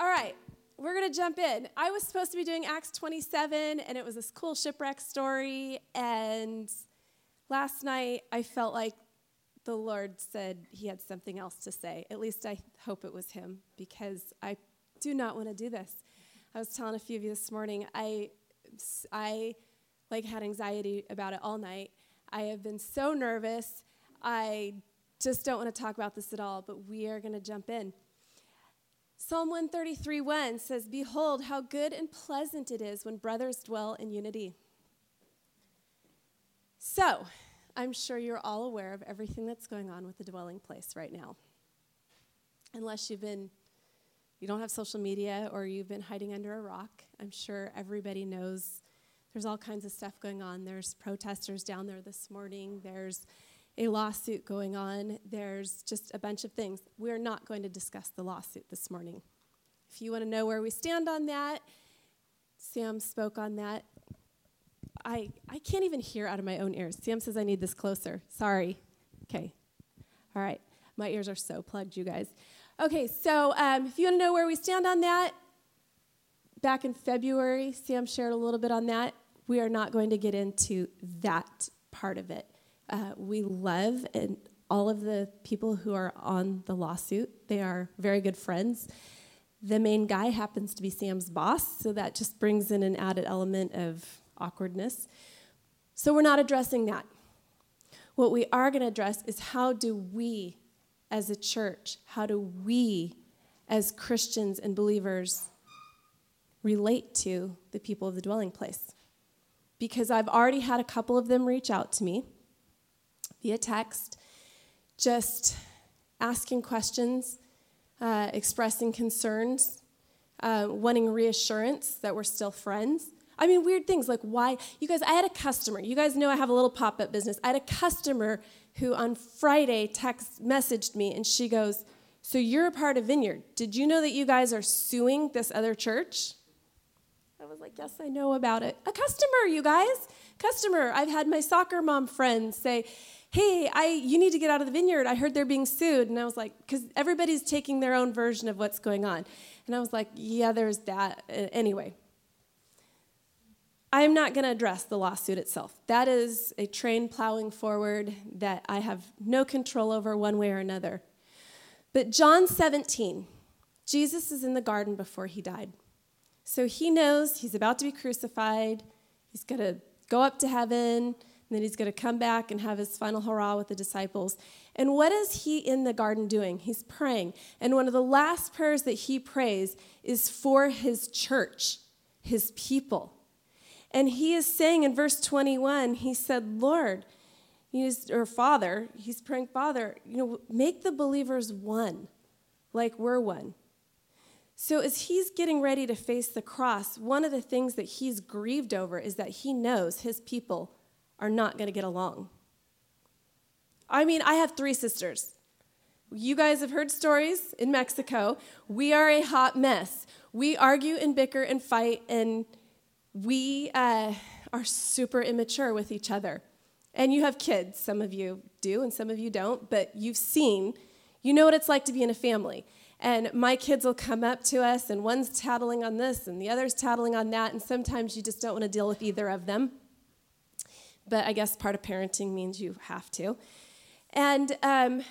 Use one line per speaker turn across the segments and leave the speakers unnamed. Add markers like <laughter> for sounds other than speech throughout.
All right, we're going to jump in. I was supposed to be doing Acts 27, and it was this cool shipwreck story. And last night, I felt like the Lord said he had something else to say. At least I hope it was him, because I do not want to do this. I was telling a few of you this morning, I, I like had anxiety about it all night. I have been so nervous. I just don't want to talk about this at all, but we are going to jump in. Psalm 133 1 says, Behold, how good and pleasant it is when brothers dwell in unity. So, I'm sure you're all aware of everything that's going on with the dwelling place right now. Unless you've been, you don't have social media or you've been hiding under a rock, I'm sure everybody knows there's all kinds of stuff going on. There's protesters down there this morning. There's a lawsuit going on. There's just a bunch of things. We're not going to discuss the lawsuit this morning. If you want to know where we stand on that, Sam spoke on that. I, I can't even hear out of my own ears. Sam says I need this closer. Sorry. Okay. All right. My ears are so plugged, you guys. Okay, so um, if you want to know where we stand on that, back in February, Sam shared a little bit on that. We are not going to get into that part of it. Uh, we love and all of the people who are on the lawsuit. They are very good friends. The main guy happens to be Sam's boss, so that just brings in an added element of awkwardness. So we're not addressing that. What we are going to address is how do we, as a church, how do we, as Christians and believers, relate to the people of the dwelling place? Because I've already had a couple of them reach out to me via text, just asking questions, uh, expressing concerns, uh, wanting reassurance that we're still friends. I mean, weird things like why, you guys, I had a customer, you guys know I have a little pop up business. I had a customer who on Friday text messaged me and she goes, So you're a part of Vineyard. Did you know that you guys are suing this other church? I was like, Yes, I know about it. A customer, you guys. Customer. I've had my soccer mom friends say, hey, I, you need to get out of the vineyard. I heard they're being sued. And I was like, because everybody's taking their own version of what's going on. And I was like, yeah, there's that. Anyway, I am not going to address the lawsuit itself. That is a train plowing forward that I have no control over one way or another. But John 17, Jesus is in the garden before he died. So he knows he's about to be crucified, he's going to go up to heaven. And then he's going to come back and have his final hurrah with the disciples. And what is he in the garden doing? He's praying. And one of the last prayers that he prays is for his church, his people. And he is saying in verse 21, he said, Lord, he's, or Father, he's praying, Father, you know, make the believers one, like we're one. So, as he's getting ready to face the cross, one of the things that he's grieved over is that he knows his people are not going to get along. I mean, I have three sisters. You guys have heard stories in Mexico. We are a hot mess. We argue and bicker and fight, and we uh, are super immature with each other. And you have kids. Some of you do, and some of you don't, but you've seen, you know what it's like to be in a family. And my kids will come up to us, and one's tattling on this, and the other's tattling on that, and sometimes you just don't want to deal with either of them but I guess part of parenting means you have to. And um,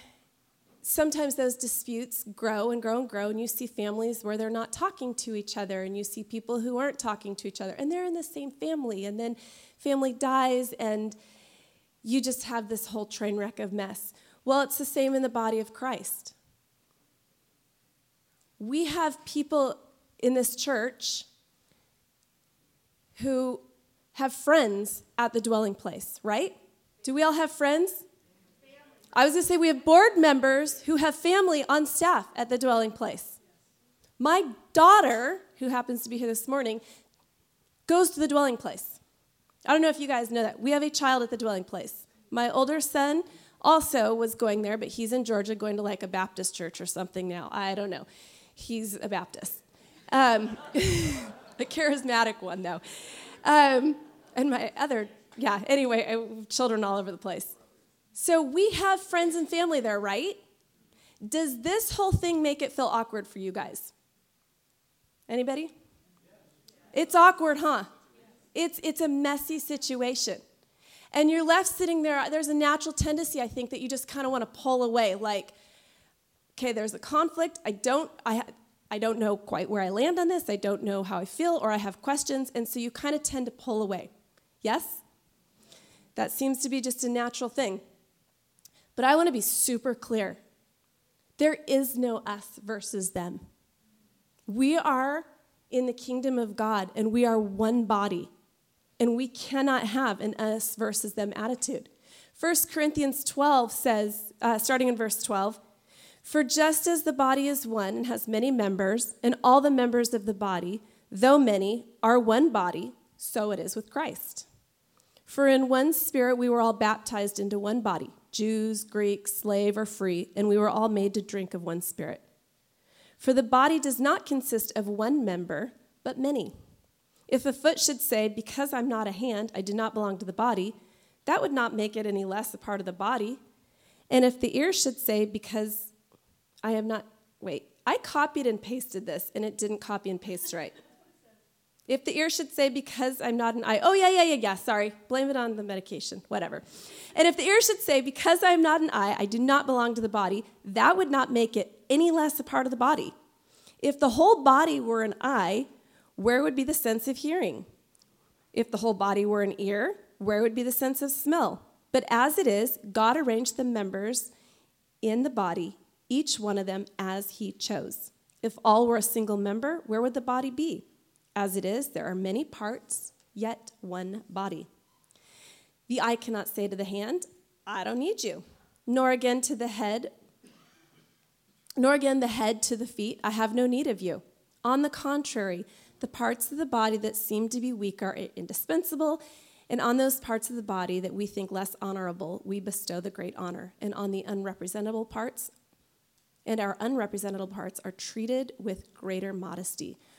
sometimes those disputes grow and grow and grow, and you see families where they're not talking to each other, and you see people who aren't talking to each other, and they're in the same family, and then family dies, and you just have this whole train wreck of mess. Well, it's the same in the body of Christ. We have people in this church who have friends at the dwelling place, right? Do we all have friends? I was going to say we have board members who have family on staff at the dwelling place. My daughter, who happens to be here this morning, goes to the dwelling place. I don't know if you guys know that. We have a child at the dwelling place. My older son also was going there, but he's in Georgia going to like a Baptist church or something now. I don't know. He's a Baptist. Um, <laughs> a charismatic one, though. Um, and my other, yeah, anyway, I, children all over the place. So we have friends and family there, right? Does this whole thing make it feel awkward for you guys? Anybody? It's awkward, huh? It's, it's a messy situation. And you're left sitting there. There's a natural tendency, I think, that you just kind of want to pull away. Like, okay, there's a conflict. I don't, I, I don't know quite where I land on this. I don't know how I feel, or I have questions. And so you kind of tend to pull away. Yes? That seems to be just a natural thing. But I want to be super clear there is no us versus them. We are in the kingdom of God, and we are one body. And we cannot have an us versus them attitude. 1 Corinthians 12 says, uh, starting in verse 12, For just as the body is one and has many members, and all the members of the body, though many, are one body, so it is with Christ. For in one spirit we were all baptized into one body Jews, Greeks, slave, or free, and we were all made to drink of one spirit. For the body does not consist of one member, but many. If a foot should say, Because I'm not a hand, I do not belong to the body, that would not make it any less a part of the body. And if the ear should say, Because I am not, wait, I copied and pasted this, and it didn't copy and paste right. If the ear should say, Because I'm not an eye, oh, yeah, yeah, yeah, yeah, sorry, blame it on the medication, whatever. And if the ear should say, Because I am not an eye, I do not belong to the body, that would not make it any less a part of the body. If the whole body were an eye, where would be the sense of hearing? If the whole body were an ear, where would be the sense of smell? But as it is, God arranged the members in the body, each one of them as He chose. If all were a single member, where would the body be? As it is, there are many parts, yet one body. The eye cannot say to the hand, I don't need you, nor again to the head, nor again the head to the feet, I have no need of you. On the contrary, the parts of the body that seem to be weak are indispensable, and on those parts of the body that we think less honorable, we bestow the great honor. And on the unrepresentable parts, and our unrepresentable parts are treated with greater modesty,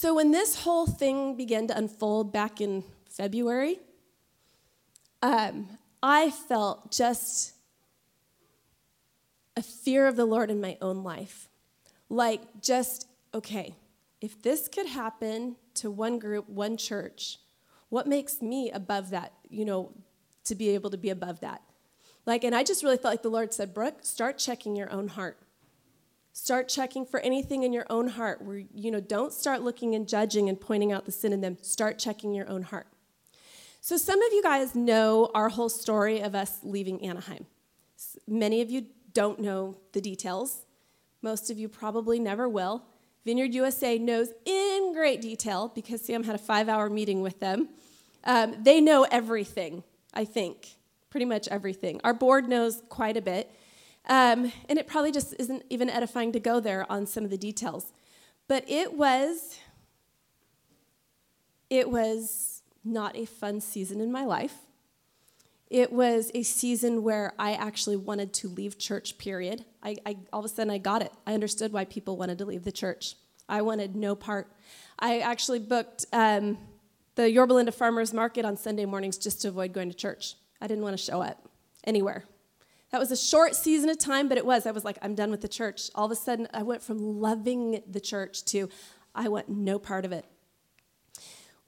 So, when this whole thing began to unfold back in February, um, I felt just a fear of the Lord in my own life. Like, just, okay, if this could happen to one group, one church, what makes me above that, you know, to be able to be above that? Like, and I just really felt like the Lord said, Brooke, start checking your own heart. Start checking for anything in your own heart where, you know, don't start looking and judging and pointing out the sin in them. Start checking your own heart. So, some of you guys know our whole story of us leaving Anaheim. Many of you don't know the details. Most of you probably never will. Vineyard USA knows in great detail, because Sam had a five hour meeting with them. Um, they know everything, I think, pretty much everything. Our board knows quite a bit. Um, and it probably just isn't even edifying to go there on some of the details. But it was, it was not a fun season in my life. It was a season where I actually wanted to leave church, period. I, I, all of a sudden, I got it. I understood why people wanted to leave the church. I wanted no part. I actually booked um, the Yorba Linda Farmers Market on Sunday mornings just to avoid going to church. I didn't want to show up anywhere. That was a short season of time, but it was. I was like, I'm done with the church. All of a sudden, I went from loving the church to I want no part of it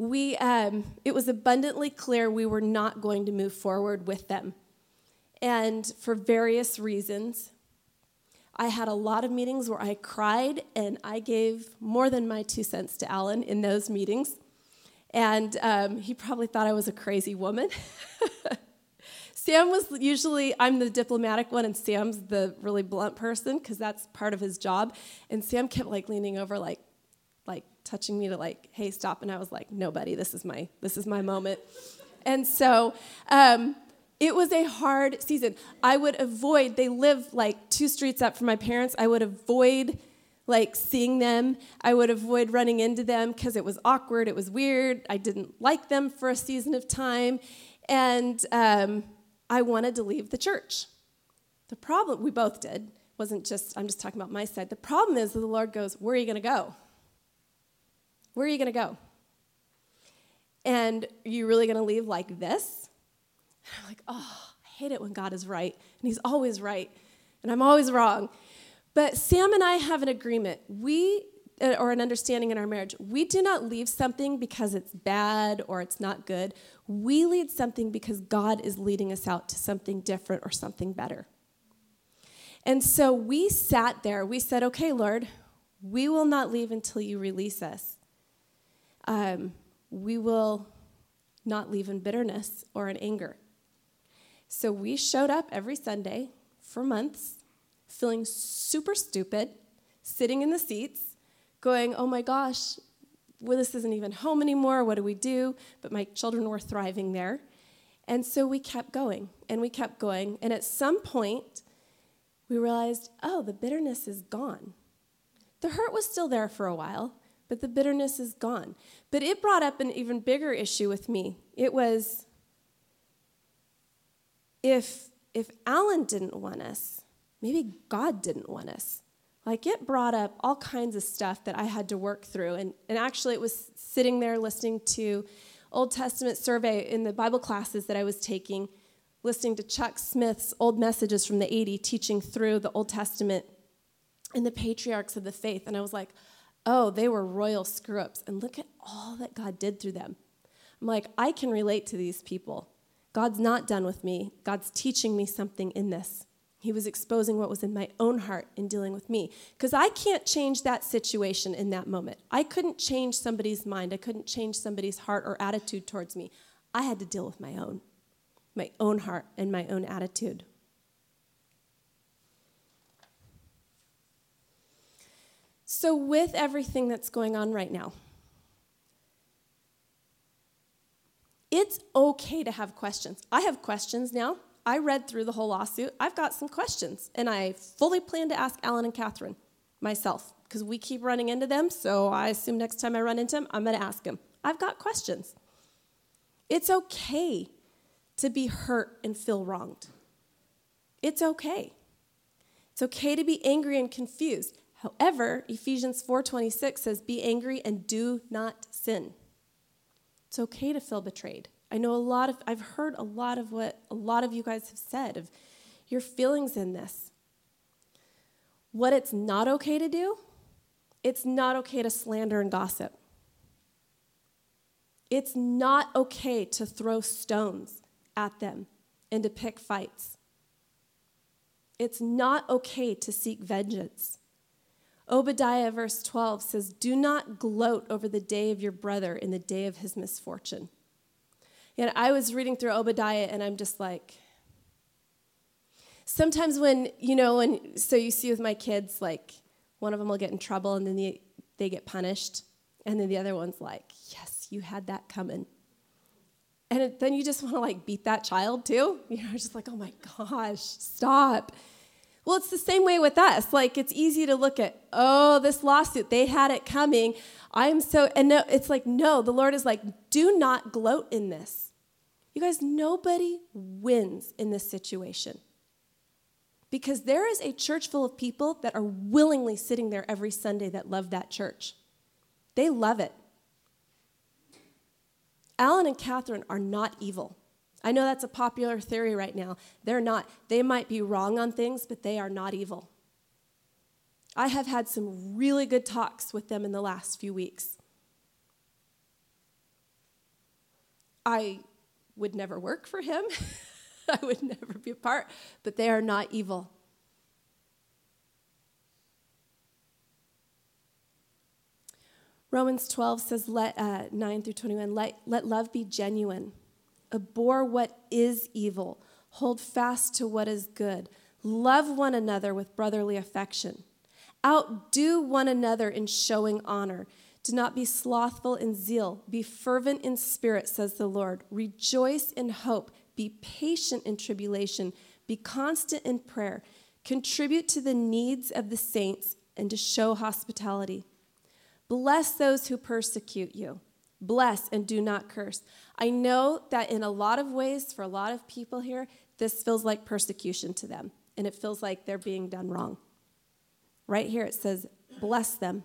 we, um, it was abundantly clear we were not going to move forward with them. And for various reasons, I had a lot of meetings where I cried and I gave more than my two cents to Alan in those meetings. And um, he probably thought I was a crazy woman. <laughs> Sam was usually, I'm the diplomatic one, and Sam's the really blunt person because that's part of his job. And Sam kept like leaning over, like, like touching me to like, hey, stop. And I was like, nobody, this is my, this is my moment. And so um, it was a hard season. I would avoid, they live like two streets up from my parents. I would avoid like seeing them. I would avoid running into them because it was awkward, it was weird. I didn't like them for a season of time. And um, I wanted to leave the church. The problem, we both did, wasn't just, I'm just talking about my side. The problem is that the Lord goes, Where are you going to go? Where are you going to go? And are you really going to leave like this? And I'm like, Oh, I hate it when God is right. And He's always right. And I'm always wrong. But Sam and I have an agreement. We, or an understanding in our marriage, we do not leave something because it's bad or it's not good. We lead something because God is leading us out to something different or something better. And so we sat there. We said, okay, Lord, we will not leave until you release us. Um, we will not leave in bitterness or in anger. So we showed up every Sunday for months, feeling super stupid, sitting in the seats, going, oh my gosh, well, this isn't even home anymore. What do we do? But my children were thriving there. And so we kept going and we kept going. And at some point, we realized, oh, the bitterness is gone. The hurt was still there for a while, but the bitterness is gone. But it brought up an even bigger issue with me. It was if if Alan didn't want us, maybe God didn't want us. Like it brought up all kinds of stuff that I had to work through. And, and actually, it was sitting there listening to Old Testament survey in the Bible classes that I was taking, listening to Chuck Smith's old messages from the 80s, teaching through the Old Testament and the patriarchs of the faith. And I was like, oh, they were royal screw ups. And look at all that God did through them. I'm like, I can relate to these people. God's not done with me. God's teaching me something in this. He was exposing what was in my own heart in dealing with me. Because I can't change that situation in that moment. I couldn't change somebody's mind. I couldn't change somebody's heart or attitude towards me. I had to deal with my own, my own heart and my own attitude. So, with everything that's going on right now, it's okay to have questions. I have questions now. I read through the whole lawsuit. I've got some questions, and I fully plan to ask Alan and Catherine myself because we keep running into them. So I assume next time I run into them, I'm going to ask them. I've got questions. It's okay to be hurt and feel wronged. It's okay. It's okay to be angry and confused. However, Ephesians 4:26 says, "Be angry and do not sin." It's okay to feel betrayed. I know a lot of, I've heard a lot of what a lot of you guys have said of your feelings in this. What it's not okay to do, it's not okay to slander and gossip. It's not okay to throw stones at them and to pick fights. It's not okay to seek vengeance. Obadiah, verse 12, says, Do not gloat over the day of your brother in the day of his misfortune. And I was reading through Obadiah and I'm just like, sometimes when, you know, and so you see with my kids, like one of them will get in trouble and then they, they get punished. And then the other one's like, yes, you had that coming. And it, then you just want to like beat that child too. You know, just like, oh my gosh, stop. Well, it's the same way with us. Like, it's easy to look at, oh, this lawsuit, they had it coming. I'm so, and no, it's like, no, the Lord is like, do not gloat in this. You guys, nobody wins in this situation. Because there is a church full of people that are willingly sitting there every Sunday that love that church. They love it. Alan and Catherine are not evil. I know that's a popular theory right now. They're not. They might be wrong on things, but they are not evil. I have had some really good talks with them in the last few weeks. I would never work for him, <laughs> I would never be a part, but they are not evil. Romans 12 says, let, uh, 9 through 21, let, let love be genuine. Abhor what is evil. Hold fast to what is good. Love one another with brotherly affection. Outdo one another in showing honor. Do not be slothful in zeal. Be fervent in spirit, says the Lord. Rejoice in hope. Be patient in tribulation. Be constant in prayer. Contribute to the needs of the saints and to show hospitality. Bless those who persecute you. Bless and do not curse. I know that in a lot of ways, for a lot of people here, this feels like persecution to them, and it feels like they're being done wrong. Right here it says, Bless them.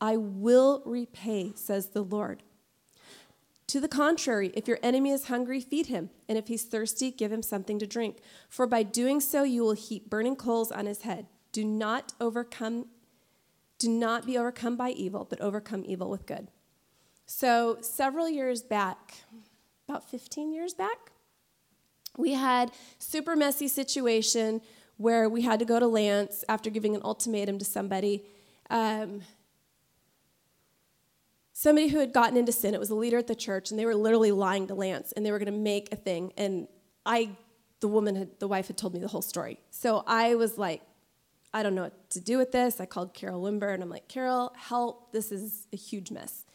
I will repay, says the Lord. To the contrary, if your enemy is hungry, feed him, and if he's thirsty, give him something to drink. For by doing so, you will heap burning coals on his head. Do not overcome, do not be overcome by evil, but overcome evil with good. So, several years back, about 15 years back, we had super messy situation where we had to go to Lance after giving an ultimatum to somebody. Um, somebody who had gotten into sin. It was a leader at the church, and they were literally lying to Lance, and they were going to make a thing. And I, the woman, had, the wife, had told me the whole story. So I was like, I don't know what to do with this. I called Carol Wimber, and I'm like, Carol, help! This is a huge mess.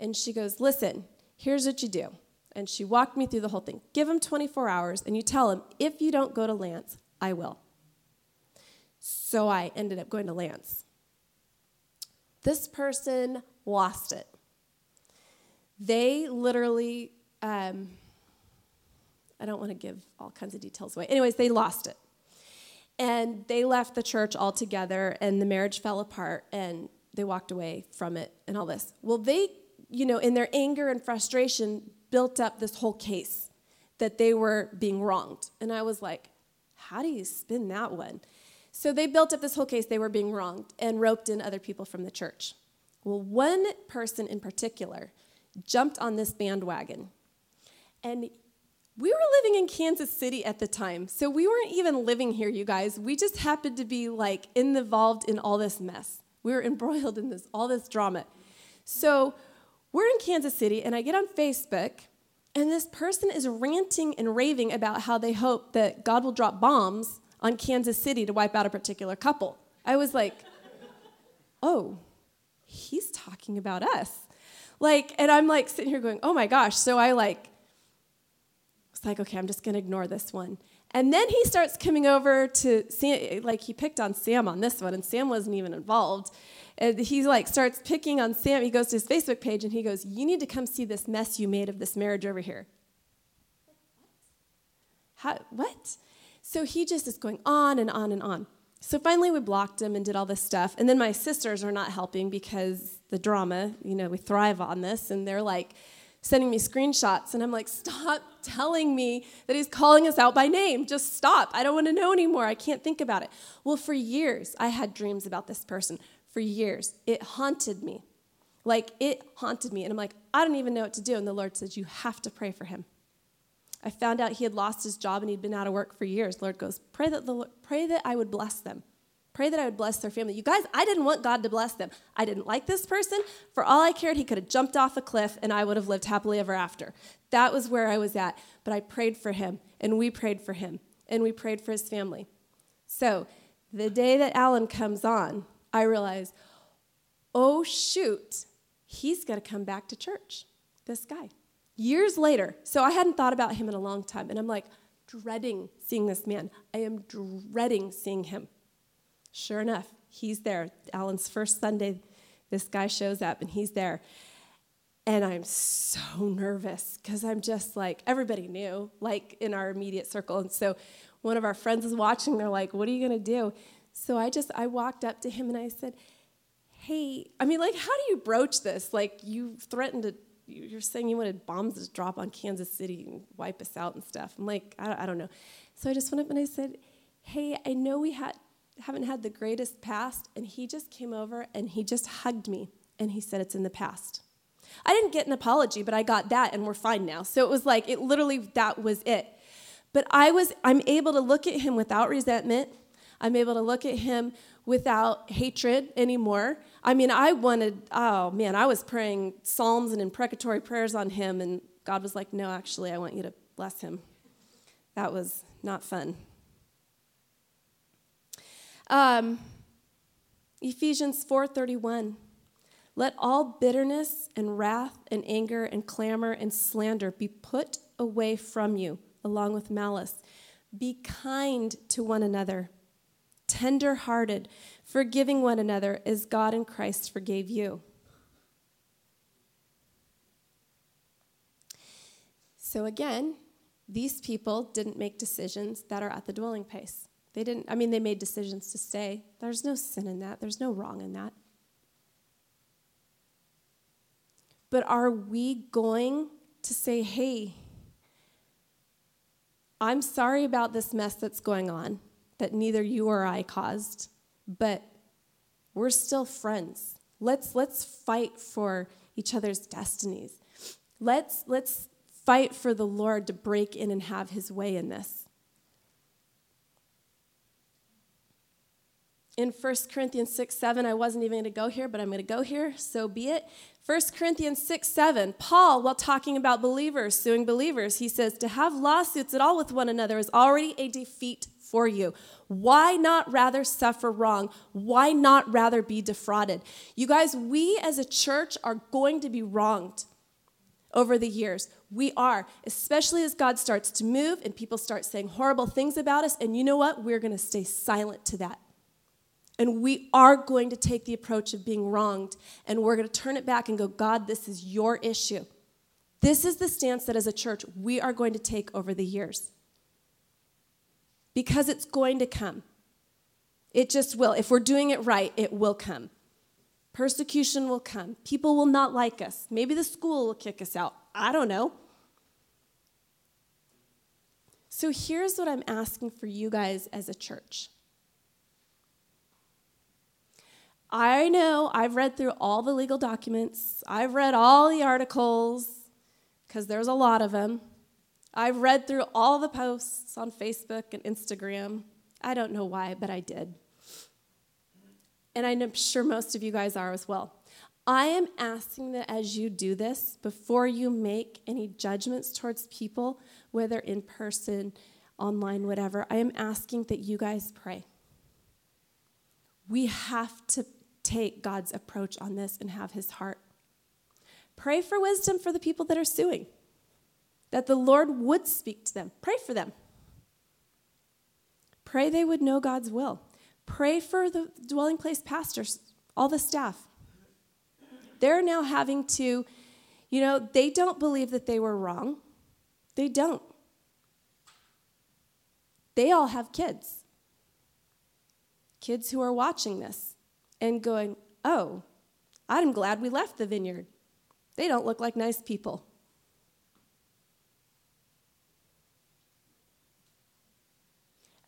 And she goes, Listen, here's what you do. And she walked me through the whole thing. Give him 24 hours, and you tell him, if you don't go to Lance, I will. So I ended up going to Lance. This person lost it. They literally, um, I don't want to give all kinds of details away. Anyways, they lost it. And they left the church altogether, and the marriage fell apart, and they walked away from it, and all this. Well, they, you know, in their anger and frustration, built up this whole case that they were being wronged. And I was like, how do you spin that one? So they built up this whole case they were being wronged and roped in other people from the church. Well, one person in particular jumped on this bandwagon. And we were living in Kansas City at the time, so we weren't even living here, you guys. We just happened to be like involved in all this mess. We were <laughs> embroiled in this all this drama. So we're in Kansas City, and I get on Facebook, and this person is ranting and raving about how they hope that God will drop bombs on Kansas City to wipe out a particular couple. I was like, oh, he's talking about us. Like, and I'm like sitting here going, oh my gosh. So I like, was like, okay, I'm just gonna ignore this one. And then he starts coming over to Sam, like he picked on Sam on this one, and Sam wasn't even involved. And he like starts picking on Sam. He goes to his Facebook page and he goes, "You need to come see this mess you made of this marriage over here." How, what? So he just is going on and on and on. So finally, we blocked him and did all this stuff. And then my sisters are not helping because the drama, you know, we thrive on this. And they're like sending me screenshots. And I'm like, stop telling me that he's calling us out by name. Just stop. I don't want to know anymore. I can't think about it. Well, for years, I had dreams about this person. For years, it haunted me. Like, it haunted me. And I'm like, I don't even know what to do. And the Lord says, You have to pray for him. I found out he had lost his job and he'd been out of work for years. Lord goes, pray that, the, pray that I would bless them. Pray that I would bless their family. You guys, I didn't want God to bless them. I didn't like this person. For all I cared, he could have jumped off a cliff and I would have lived happily ever after. That was where I was at. But I prayed for him and we prayed for him and we prayed for his family. So the day that Alan comes on, I realize, oh, shoot, he's going to come back to church, this guy. Years later, so I hadn't thought about him in a long time, and I'm like dreading seeing this man. I am dreading seeing him. Sure enough, he's there. Alan's first Sunday, this guy shows up, and he's there. And I'm so nervous because I'm just like, everybody knew, like in our immediate circle. And so one of our friends is watching. They're like, what are you going to do? So I just, I walked up to him and I said, hey, I mean, like, how do you broach this? Like, you threatened to you're saying you wanted bombs to drop on Kansas City and wipe us out and stuff. I'm like, I, I don't know. So I just went up and I said, hey, I know we had, haven't had the greatest past. And he just came over and he just hugged me and he said, it's in the past. I didn't get an apology, but I got that and we're fine now. So it was like, it literally, that was it. But I was, I'm able to look at him without resentment. I'm able to look at him without hatred anymore. I mean, I wanted, oh man, I was praying psalms and imprecatory prayers on him, and God was like, no, actually, I want you to bless him. That was not fun. Um, Ephesians 4:31 Let all bitterness and wrath and anger and clamor and slander be put away from you along with malice. Be kind to one another, tender-hearted, forgiving one another as God in Christ forgave you. So again, these people didn't make decisions that are at the dwelling place. They didn't, I mean, they made decisions to stay. There's no sin in that, there's no wrong in that. But are we going to say, hey, I'm sorry about this mess that's going on that neither you or I caused, but we're still friends. Let's, let's fight for each other's destinies. Let's, let's fight for the Lord to break in and have his way in this. In 1 Corinthians 6 7, I wasn't even going to go here, but I'm going to go here, so be it. 1 Corinthians 6 7, Paul, while talking about believers suing believers, he says, To have lawsuits at all with one another is already a defeat for you. Why not rather suffer wrong? Why not rather be defrauded? You guys, we as a church are going to be wronged over the years. We are, especially as God starts to move and people start saying horrible things about us. And you know what? We're going to stay silent to that. And we are going to take the approach of being wronged and we're going to turn it back and go, God, this is your issue. This is the stance that as a church we are going to take over the years. Because it's going to come. It just will. If we're doing it right, it will come. Persecution will come. People will not like us. Maybe the school will kick us out. I don't know. So here's what I'm asking for you guys as a church. I know I've read through all the legal documents, I've read all the articles, because there's a lot of them. I've read through all the posts on Facebook and Instagram. I don't know why, but I did and I'm sure most of you guys are as well. I am asking that as you do this, before you make any judgments towards people, whether in person, online, whatever, I am asking that you guys pray. We have to take God's approach on this and have his heart. Pray for wisdom for the people that are suing, that the Lord would speak to them. Pray for them. Pray they would know God's will. Pray for the dwelling place pastors, all the staff. They're now having to, you know, they don't believe that they were wrong. They don't. They all have kids. Kids who are watching this and going, oh, I'm glad we left the vineyard. They don't look like nice people.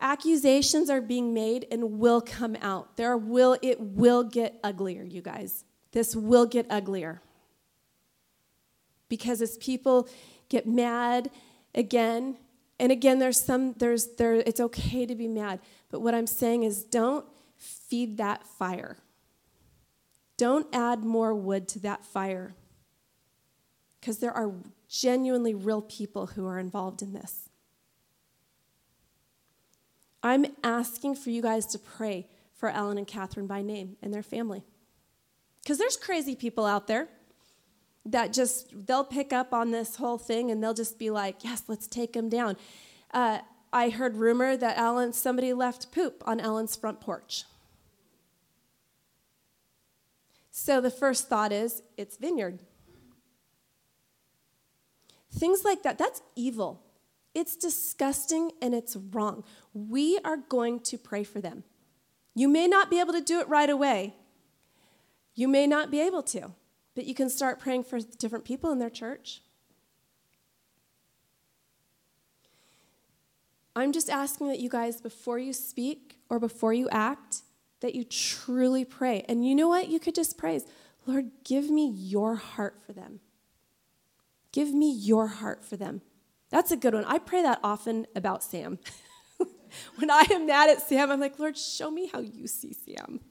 Accusations are being made and will come out. There will it will get uglier, you guys. This will get uglier. Because as people get mad again, and again there's some there's there it's okay to be mad, but what I'm saying is don't feed that fire. Don't add more wood to that fire. Because there are genuinely real people who are involved in this. I'm asking for you guys to pray for Ellen and Catherine by name and their family. Because there's crazy people out there that just, they'll pick up on this whole thing and they'll just be like, yes, let's take them down. Uh, I heard rumor that Ellen, somebody left poop on Ellen's front porch. So the first thought is, it's vineyard. Things like that, that's evil. It's disgusting and it's wrong. We are going to pray for them. You may not be able to do it right away. You may not be able to, but you can start praying for different people in their church. I'm just asking that you guys, before you speak or before you act, that you truly pray. And you know what? You could just praise, Lord, give me your heart for them. Give me your heart for them. That's a good one. I pray that often about Sam. <laughs> when I am mad at Sam, I'm like, Lord, show me how you see Sam.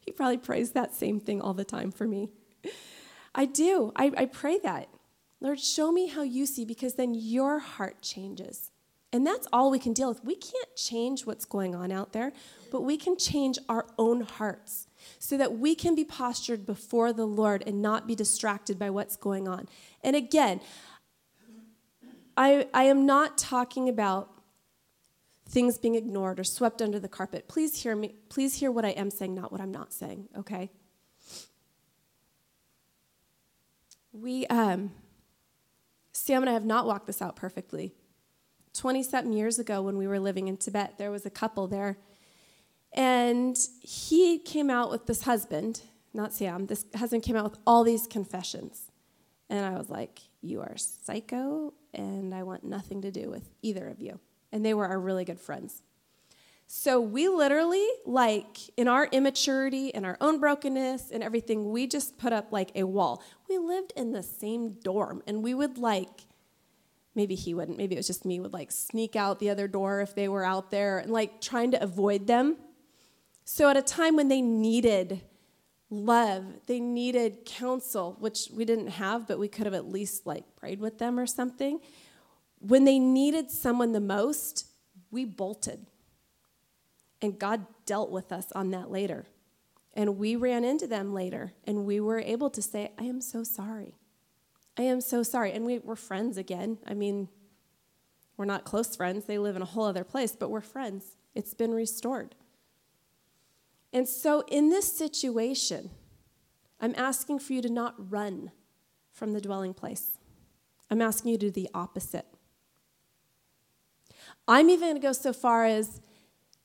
He probably prays that same thing all the time for me. I do. I, I pray that. Lord, show me how you see because then your heart changes. And that's all we can deal with. We can't change what's going on out there, but we can change our own hearts so that we can be postured before the Lord and not be distracted by what's going on. And again, I, I am not talking about things being ignored or swept under the carpet. Please hear me. Please hear what I am saying, not what I'm not saying, okay? We, um, Sam and I have not walked this out perfectly. 20 something years ago, when we were living in Tibet, there was a couple there. And he came out with this husband, not Sam, this husband came out with all these confessions. And I was like, You are psycho, and I want nothing to do with either of you. And they were our really good friends. So we literally, like, in our immaturity and our own brokenness and everything, we just put up like a wall. We lived in the same dorm, and we would like, maybe he wouldn't, maybe it was just me, would like sneak out the other door if they were out there and like trying to avoid them. So at a time when they needed love, they needed counsel, which we didn't have, but we could have at least like prayed with them or something. When they needed someone the most, we bolted and God dealt with us on that later. And we ran into them later, and we were able to say, I am so sorry. I am so sorry. And we were friends again. I mean, we're not close friends, they live in a whole other place, but we're friends. It's been restored. And so, in this situation, I'm asking for you to not run from the dwelling place. I'm asking you to do the opposite. I'm even going to go so far as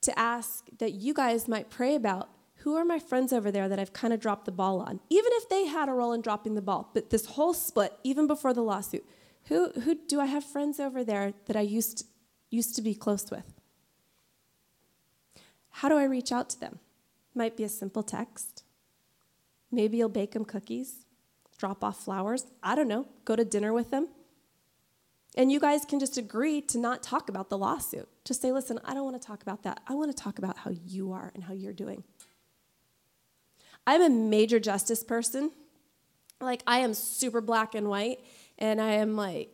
to ask that you guys might pray about who are my friends over there that I've kind of dropped the ball on, even if they had a role in dropping the ball. But this whole split, even before the lawsuit, who, who do I have friends over there that I used, used to be close with? How do I reach out to them? Might be a simple text. Maybe you'll bake them cookies, drop off flowers. I don't know. Go to dinner with them. And you guys can just agree to not talk about the lawsuit. Just say, listen, I don't want to talk about that. I want to talk about how you are and how you're doing. I'm a major justice person. Like, I am super black and white, and I am like,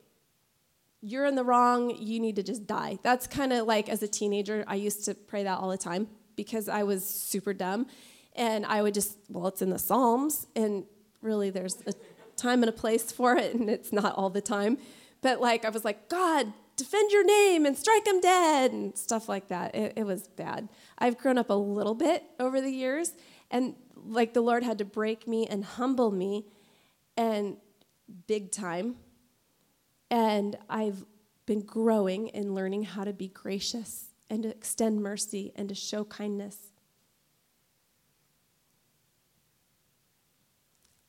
you're in the wrong, you need to just die. That's kind of like as a teenager, I used to pray that all the time because I was super dumb. And I would just, well, it's in the Psalms, and really there's a time and a place <laughs> for it, and it's not all the time. But like, I was like, God, defend your name and strike them dead and stuff like that. It, it was bad. I've grown up a little bit over the years, and like the Lord had to break me and humble me, and big time. And I've been growing and learning how to be gracious and to extend mercy and to show kindness.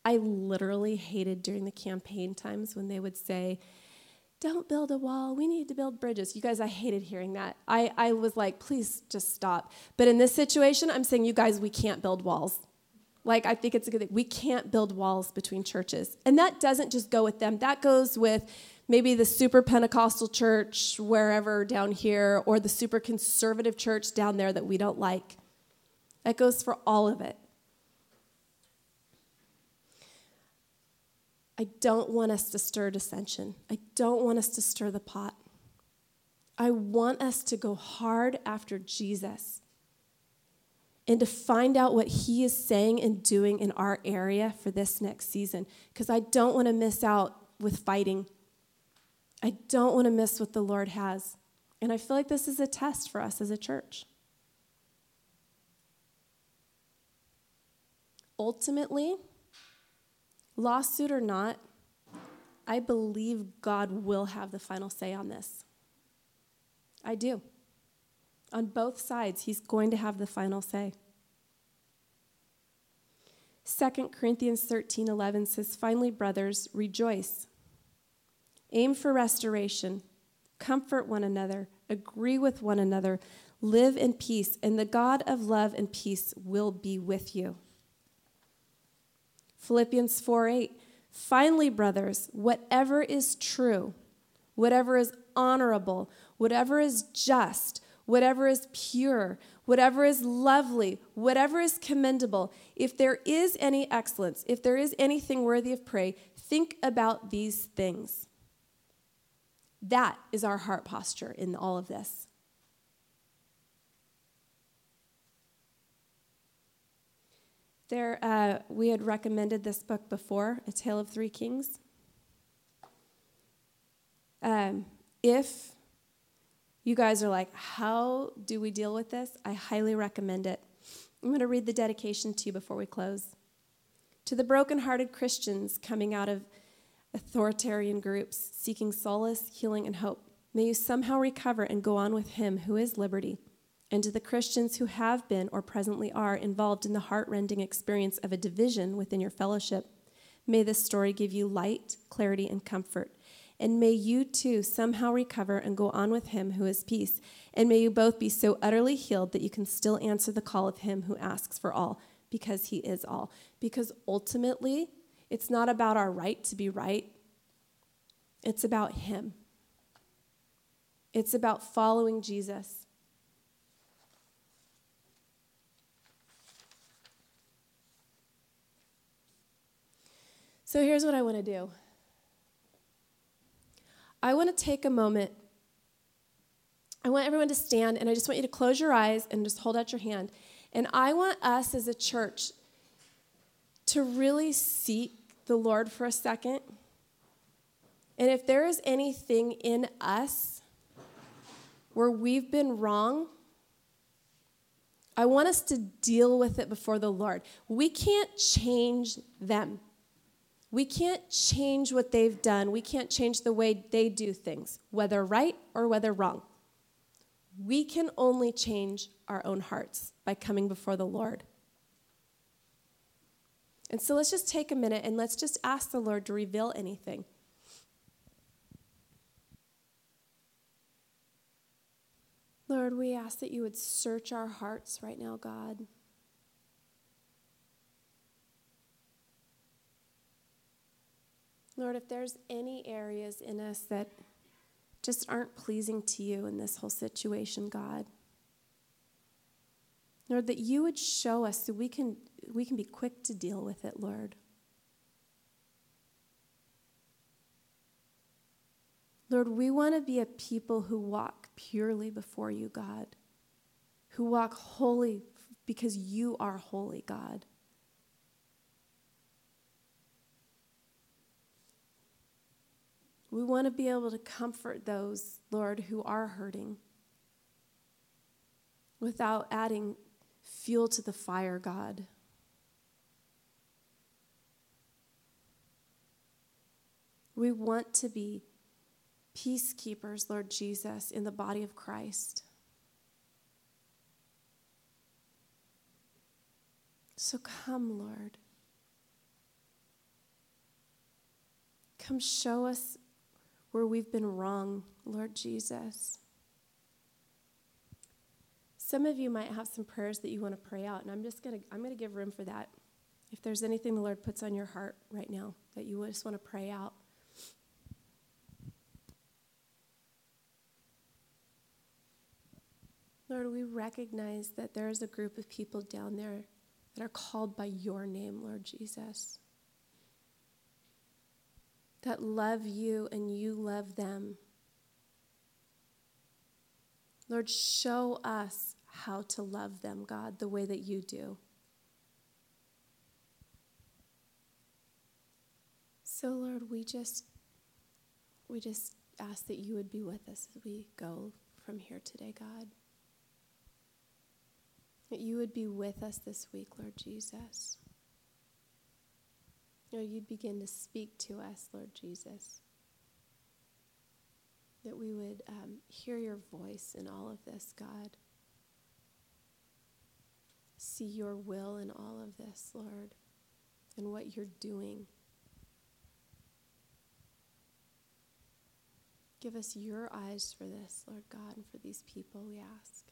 I literally hated during the campaign times when they would say, don't build a wall. We need to build bridges. You guys, I hated hearing that. I, I was like, please just stop. But in this situation, I'm saying, you guys, we can't build walls. Like, I think it's a good thing. We can't build walls between churches. And that doesn't just go with them, that goes with maybe the super Pentecostal church, wherever down here, or the super conservative church down there that we don't like. That goes for all of it. I don't want us to stir dissension. I don't want us to stir the pot. I want us to go hard after Jesus and to find out what he is saying and doing in our area for this next season because I don't want to miss out with fighting. I don't want to miss what the Lord has. And I feel like this is a test for us as a church. Ultimately, Lawsuit or not, I believe God will have the final say on this. I do. On both sides, he's going to have the final say. 2 Corinthians 13 11 says, Finally, brothers, rejoice. Aim for restoration. Comfort one another. Agree with one another. Live in peace, and the God of love and peace will be with you. Philippians 4 8. Finally, brothers, whatever is true, whatever is honorable, whatever is just, whatever is pure, whatever is lovely, whatever is commendable, if there is any excellence, if there is anything worthy of praise, think about these things. That is our heart posture in all of this. There, uh, we had recommended this book before, A Tale of Three Kings. Um, if you guys are like, how do we deal with this? I highly recommend it. I'm going to read the dedication to you before we close. To the broken-hearted Christians coming out of authoritarian groups seeking solace, healing, and hope, may you somehow recover and go on with Him who is liberty. And to the Christians who have been or presently are involved in the heart-rending experience of a division within your fellowship, may this story give you light, clarity, and comfort and may you too somehow recover and go on with him who is peace. And may you both be so utterly healed that you can still answer the call of him who asks for all, because he is all. Because ultimately, it's not about our right to be right, it's about him. It's about following Jesus. So here's what I want to do. I want to take a moment. I want everyone to stand, and I just want you to close your eyes and just hold out your hand. And I want us as a church to really seek the Lord for a second. And if there is anything in us where we've been wrong, I want us to deal with it before the Lord. We can't change them. We can't change what they've done. We can't change the way they do things, whether right or whether wrong. We can only change our own hearts by coming before the Lord. And so let's just take a minute and let's just ask the Lord to reveal anything. Lord, we ask that you would search our hearts right now, God. Lord, if there's any areas in us that just aren't pleasing to you in this whole situation, God, Lord, that you would show us so we can, we can be quick to deal with it, Lord. Lord, we want to be a people who walk purely before you, God, who walk holy because you are holy, God. We want to be able to comfort those, Lord, who are hurting without adding fuel to the fire, God. We want to be peacekeepers, Lord Jesus, in the body of Christ. So come, Lord. Come show us where we've been wrong, Lord Jesus. Some of you might have some prayers that you want to pray out, and I'm just going to I'm going to give room for that. If there's anything the Lord puts on your heart right now that you just want to pray out. Lord, we recognize that there is a group of people down there that are called by your name, Lord Jesus that love you and you love them. Lord, show us how to love them, God, the way that you do. So, Lord, we just we just ask that you would be with us as we go from here today, God. That you would be with us this week, Lord Jesus. Know, you'd begin to speak to us, Lord Jesus. That we would um, hear your voice in all of this, God. See your will in all of this, Lord, and what you're doing. Give us your eyes for this, Lord God, and for these people, we ask.